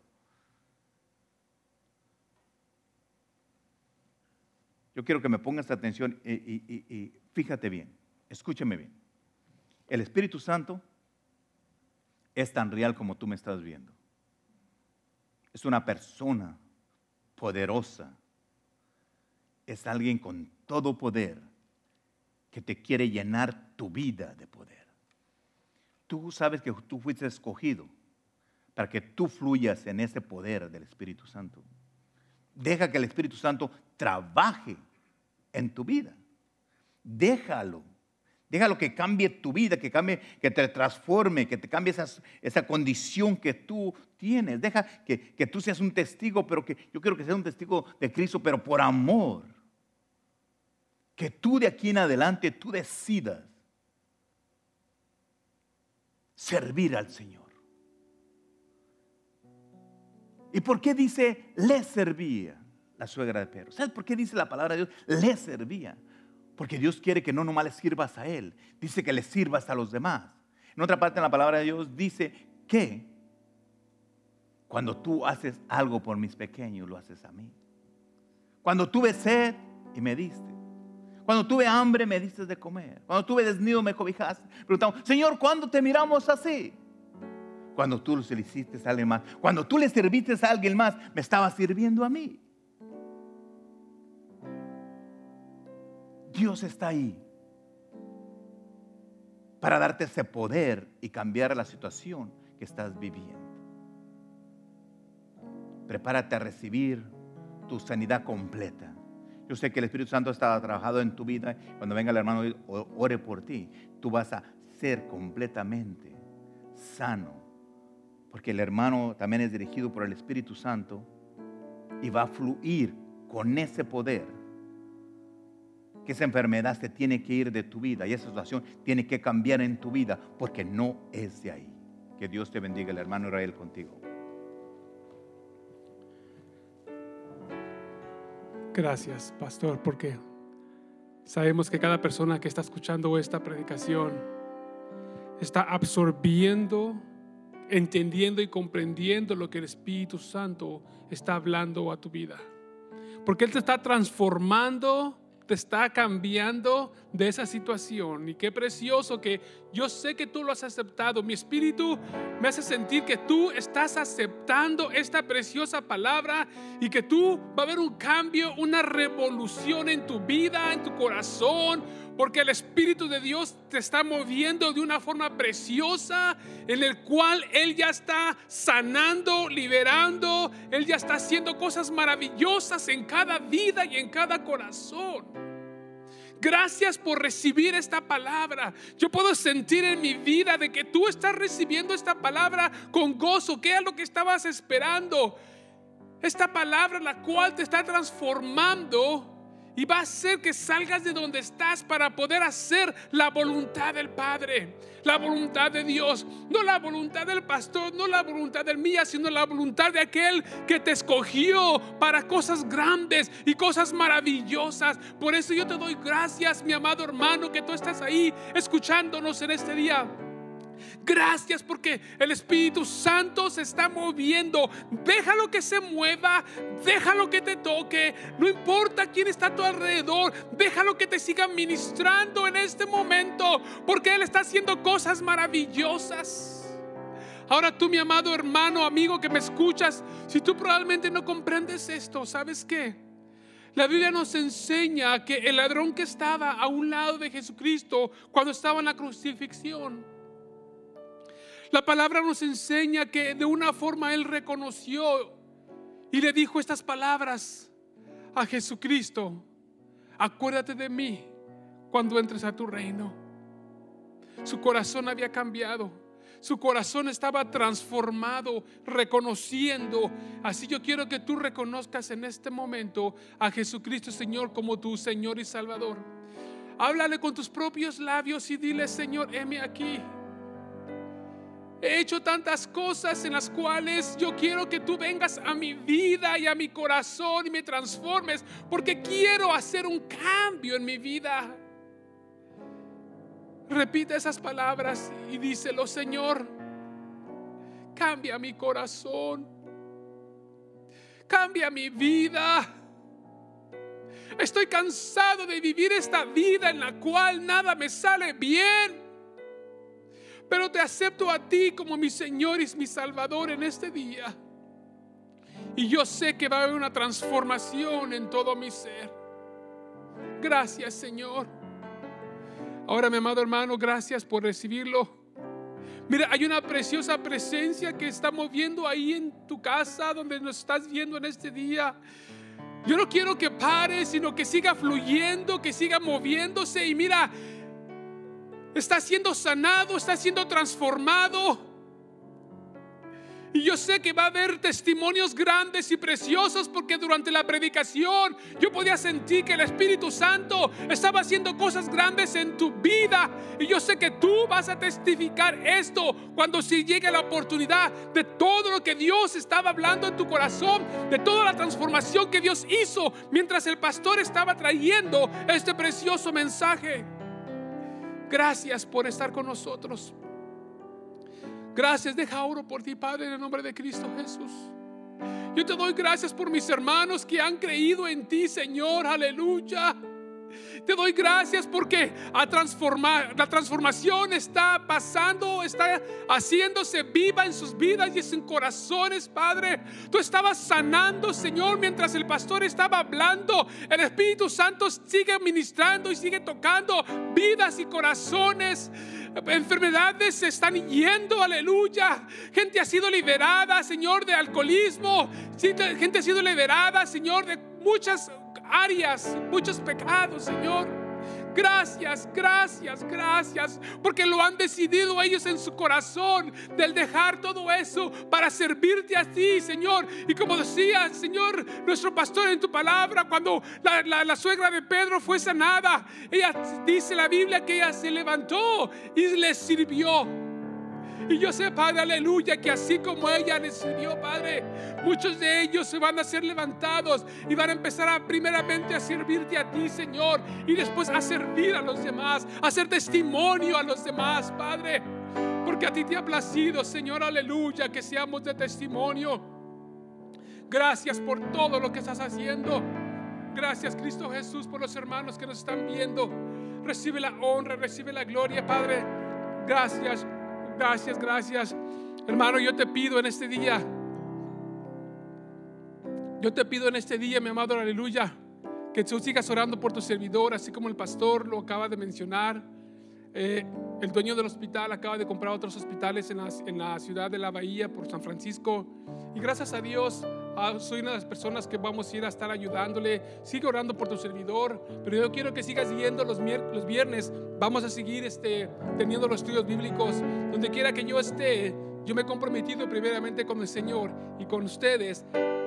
Yo quiero que me pongas atención y, y fíjate bien, escúchame bien. El Espíritu Santo es tan real como tú me estás viendo es una persona poderosa, es alguien con todo poder que te quiere llenar tu vida de poder. Tú sabes que tú fuiste escogido para que tú fluyas en ese poder del Espíritu Santo. Deja que el Espíritu Santo trabaje en tu vida. Déjalo Déjalo que cambie tu vida, que cambie, que te transforme, que te cambie esa, condición que tú tienes. Deja que, que tú seas un testigo, pero que yo quiero que seas un testigo de Cristo, pero por amor. Que tú de aquí en adelante tú decidas servir al Señor. ¿Y por qué dice le servía la suegra de Pedro? ¿Sabes por qué dice la palabra de Dios? Le servía. Porque Dios quiere que no nomás le sirvas a Él, dice que le sirvas a los demás. En otra parte en la palabra de Dios dice que cuando tú haces algo por mis pequeños, lo haces a mí. Cuando tuve sed y me diste. Cuando tuve hambre, me diste de comer. Cuando tuve desnudo, me cobijaste. Preguntamos, Señor, ¿cuándo te miramos así? Cuando tú le hiciste a alguien más. Cuando tú le serviste a alguien más, me estaba sirviendo a mí. Dios está ahí para darte ese poder y cambiar la situación que estás viviendo. Prepárate a recibir tu sanidad completa. Yo sé que el Espíritu Santo está trabajando en tu vida. Cuando venga el hermano ore por ti, tú vas a ser completamente sano. Porque el hermano también es dirigido por el Espíritu Santo y va a fluir con ese poder que esa enfermedad se tiene que ir de tu vida y esa situación tiene que cambiar en tu vida porque no es de ahí. Que Dios te bendiga, el hermano Israel contigo. Gracias, pastor, porque sabemos que cada persona que está escuchando esta predicación está absorbiendo, entendiendo y comprendiendo lo que el Espíritu Santo está hablando a tu vida. Porque Él te está transformando te está cambiando de esa situación. Y qué precioso que yo sé que tú lo has aceptado. Mi espíritu me hace sentir que tú estás aceptando esta preciosa palabra y que tú va a haber un cambio, una revolución en tu vida, en tu corazón, porque el Espíritu de Dios te está moviendo de una forma preciosa en el cual Él ya está sanando, liberando, Él ya está haciendo cosas maravillosas en cada vida y en cada corazón. Gracias por recibir esta palabra. Yo puedo sentir en mi vida de que tú estás recibiendo esta palabra con gozo. ¿Qué es lo que estabas esperando? Esta palabra la cual te está transformando y va a hacer que salgas de donde estás para poder hacer la voluntad del Padre, la voluntad de Dios, no la voluntad del pastor, no la voluntad del mía, sino la voluntad de aquel que te escogió para cosas grandes y cosas maravillosas. Por eso yo te doy gracias, mi amado hermano, que tú estás ahí escuchándonos en este día. Gracias porque el Espíritu Santo se está moviendo. Déjalo que se mueva, déjalo que te toque. No importa quién está a tu alrededor, déjalo que te siga ministrando en este momento, porque Él está haciendo cosas maravillosas. Ahora tú, mi amado hermano, amigo que me escuchas, si tú probablemente no comprendes esto, ¿sabes qué? La Biblia nos enseña que el ladrón que estaba a un lado de Jesucristo cuando estaba en la crucifixión, la palabra nos enseña que de una forma él reconoció y le dijo estas palabras a Jesucristo, acuérdate de mí cuando entres a tu reino. Su corazón había cambiado. Su corazón estaba transformado, reconociendo. Así yo quiero que tú reconozcas en este momento a Jesucristo Señor como tu Señor y Salvador. Háblale con tus propios labios y dile, Señor, heme aquí. He hecho tantas cosas en las cuales yo quiero que tú vengas a mi vida y a mi corazón y me transformes, porque quiero hacer un cambio en mi vida. Repite esas palabras y díselo, Señor, cambia mi corazón, cambia mi vida. Estoy cansado de vivir esta vida en la cual nada me sale bien. Pero te acepto a ti como mi Señor y mi Salvador en este día. Y yo sé que va a haber una transformación en todo mi ser. Gracias, Señor. Ahora, mi amado hermano, gracias por recibirlo. Mira, hay una preciosa presencia que está moviendo ahí en tu casa, donde nos estás viendo en este día. Yo no quiero que pare, sino que siga fluyendo, que siga moviéndose. Y mira, está siendo sanado, está siendo transformado. Y yo sé que va a haber testimonios grandes y preciosos porque durante la predicación yo podía sentir que el Espíritu Santo estaba haciendo cosas grandes en tu vida. Y yo sé que tú vas a testificar esto cuando si llegue la oportunidad de todo lo que Dios estaba hablando en tu corazón, de toda la transformación que Dios hizo mientras el pastor estaba trayendo este precioso mensaje. Gracias por estar con nosotros. Gracias, deja oro por ti, Padre, en el nombre de Cristo Jesús. Yo te doy gracias por mis hermanos que han creído en ti, Señor, aleluya. Te doy gracias porque la transformación está pasando, está haciéndose viva en sus vidas y en sus corazones, Padre. Tú estabas sanando, Señor, mientras el pastor estaba hablando. El Espíritu Santo sigue ministrando y sigue tocando vidas y corazones. Enfermedades se están yendo, aleluya. Gente ha sido liberada, Señor, de alcoholismo. Gente ha sido liberada, Señor, de muchas áreas, muchos pecados, Señor. Gracias, gracias, gracias, porque lo han decidido ellos en su corazón del dejar todo eso para servirte a ti, Señor. Y como decía, Señor, nuestro pastor en tu palabra, cuando la, la, la suegra de Pedro fue sanada, ella dice la Biblia que ella se levantó y le sirvió. Y yo sé, Padre, aleluya, que así como ella le sirvió, Padre, muchos de ellos se van a ser levantados y van a empezar a primeramente a servirte a ti, Señor, y después a servir a los demás, a hacer testimonio a los demás, Padre. Porque a ti te ha placido, Señor, aleluya, que seamos de testimonio. Gracias por todo lo que estás haciendo. Gracias, Cristo Jesús, por los hermanos que nos están viendo. Recibe la honra, recibe la gloria, Padre. Gracias. Gracias, gracias. Hermano, yo te pido en este día, yo te pido en este día, mi amado, aleluya, que tú sigas orando por tu servidor, así como el pastor lo acaba de mencionar. Eh, el dueño del hospital acaba de comprar otros hospitales en la, en la, ciudad de la Bahía por San Francisco. Y gracias a Dios, ah, soy una de las personas que vamos a ir a estar ayudándole. Sigue orando por tu servidor, pero yo quiero que sigas yendo los, los viernes. Vamos a seguir este, teniendo los estudios bíblicos. Donde quiera que yo esté, yo me he comprometido primeramente con el Señor y con ustedes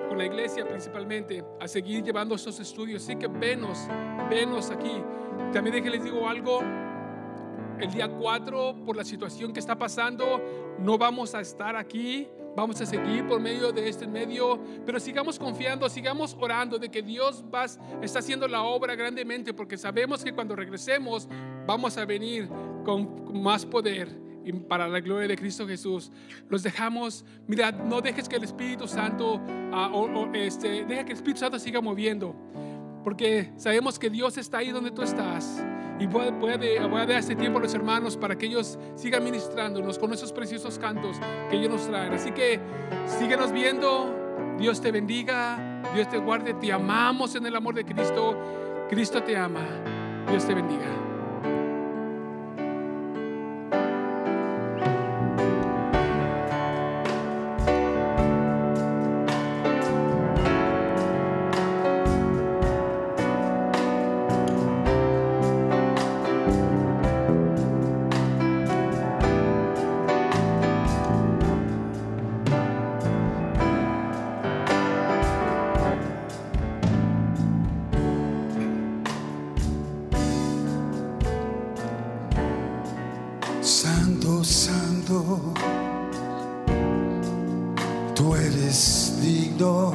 con la iglesia principalmente, a seguir llevando estos estudios. Así que venos, venos aquí. También déjenles les digo algo, el día 4, por la situación que está pasando, no vamos a estar aquí. Vamos a seguir por medio de este medio, pero sigamos confiando, sigamos orando de que Dios va, está haciendo la obra grandemente, porque sabemos que cuando regresemos vamos a venir con más poder y para la gloria de Cristo Jesús. Los dejamos, mira, no dejes que el Espíritu Santo, ah, o, o, este, deja que el Espíritu Santo siga moviendo, porque sabemos que Dios está ahí donde tú estás. Y voy, a, a dar este tiempo a los hermanos para que ellos sigan ministrándonos con esos preciosos cantos que ellos nos traen. Así que síguenos viendo. Dios te bendiga. Dios te guarde. Te amamos en el amor de Cristo. Cristo te ama. Dios te bendiga. Tú eres digno.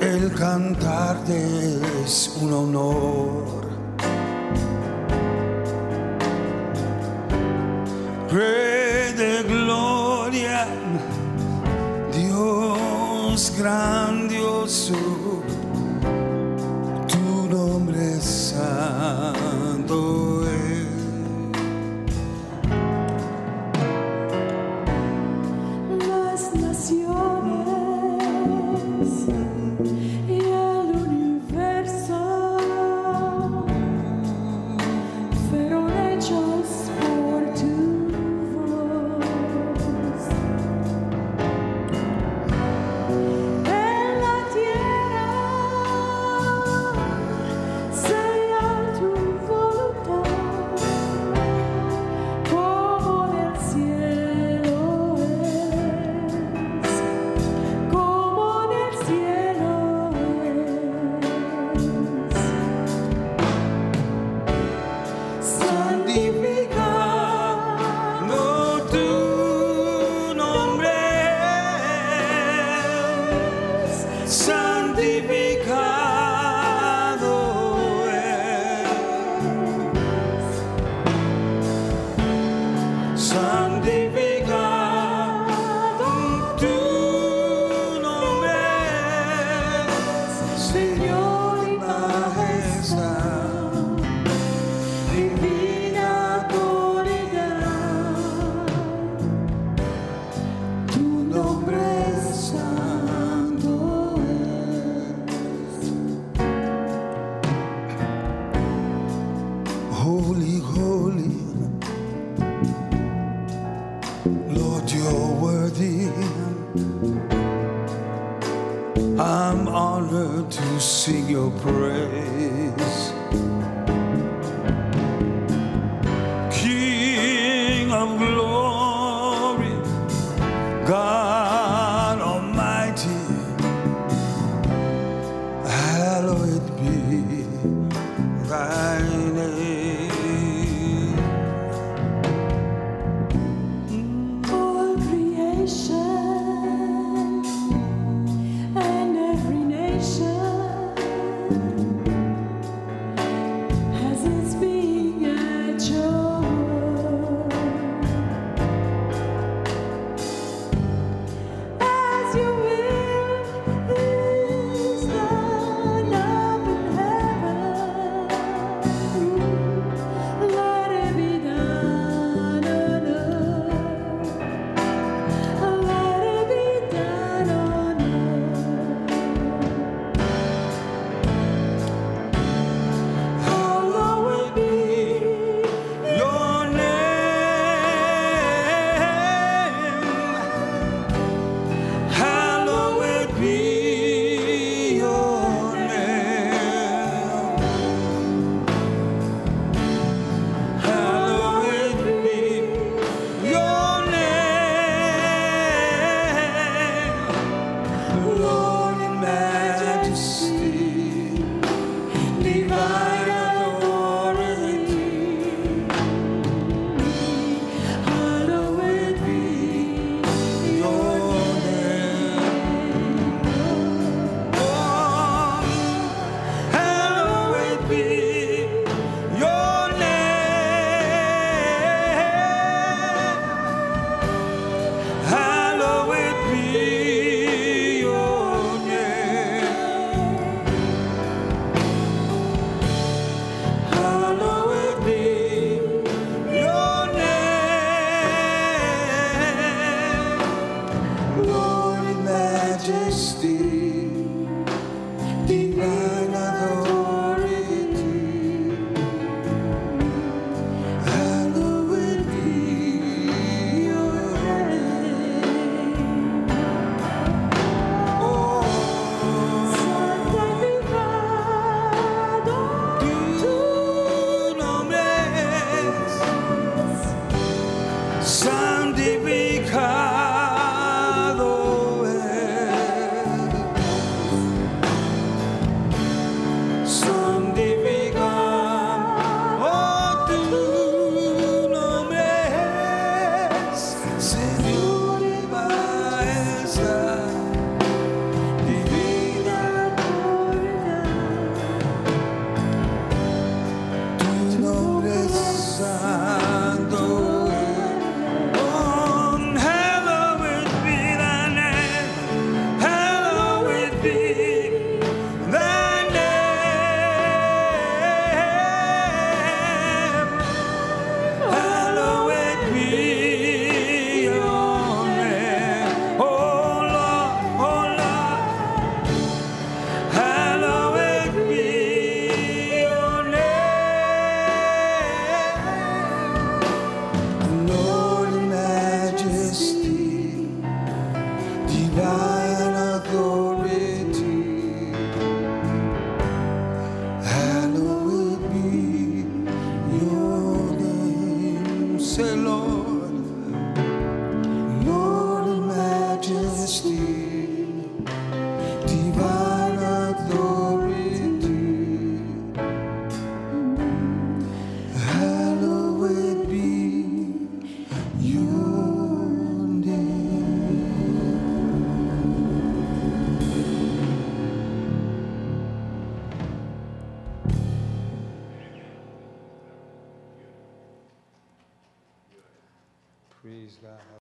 El cantarte es un honor. Rey de gloria, Dios grandioso,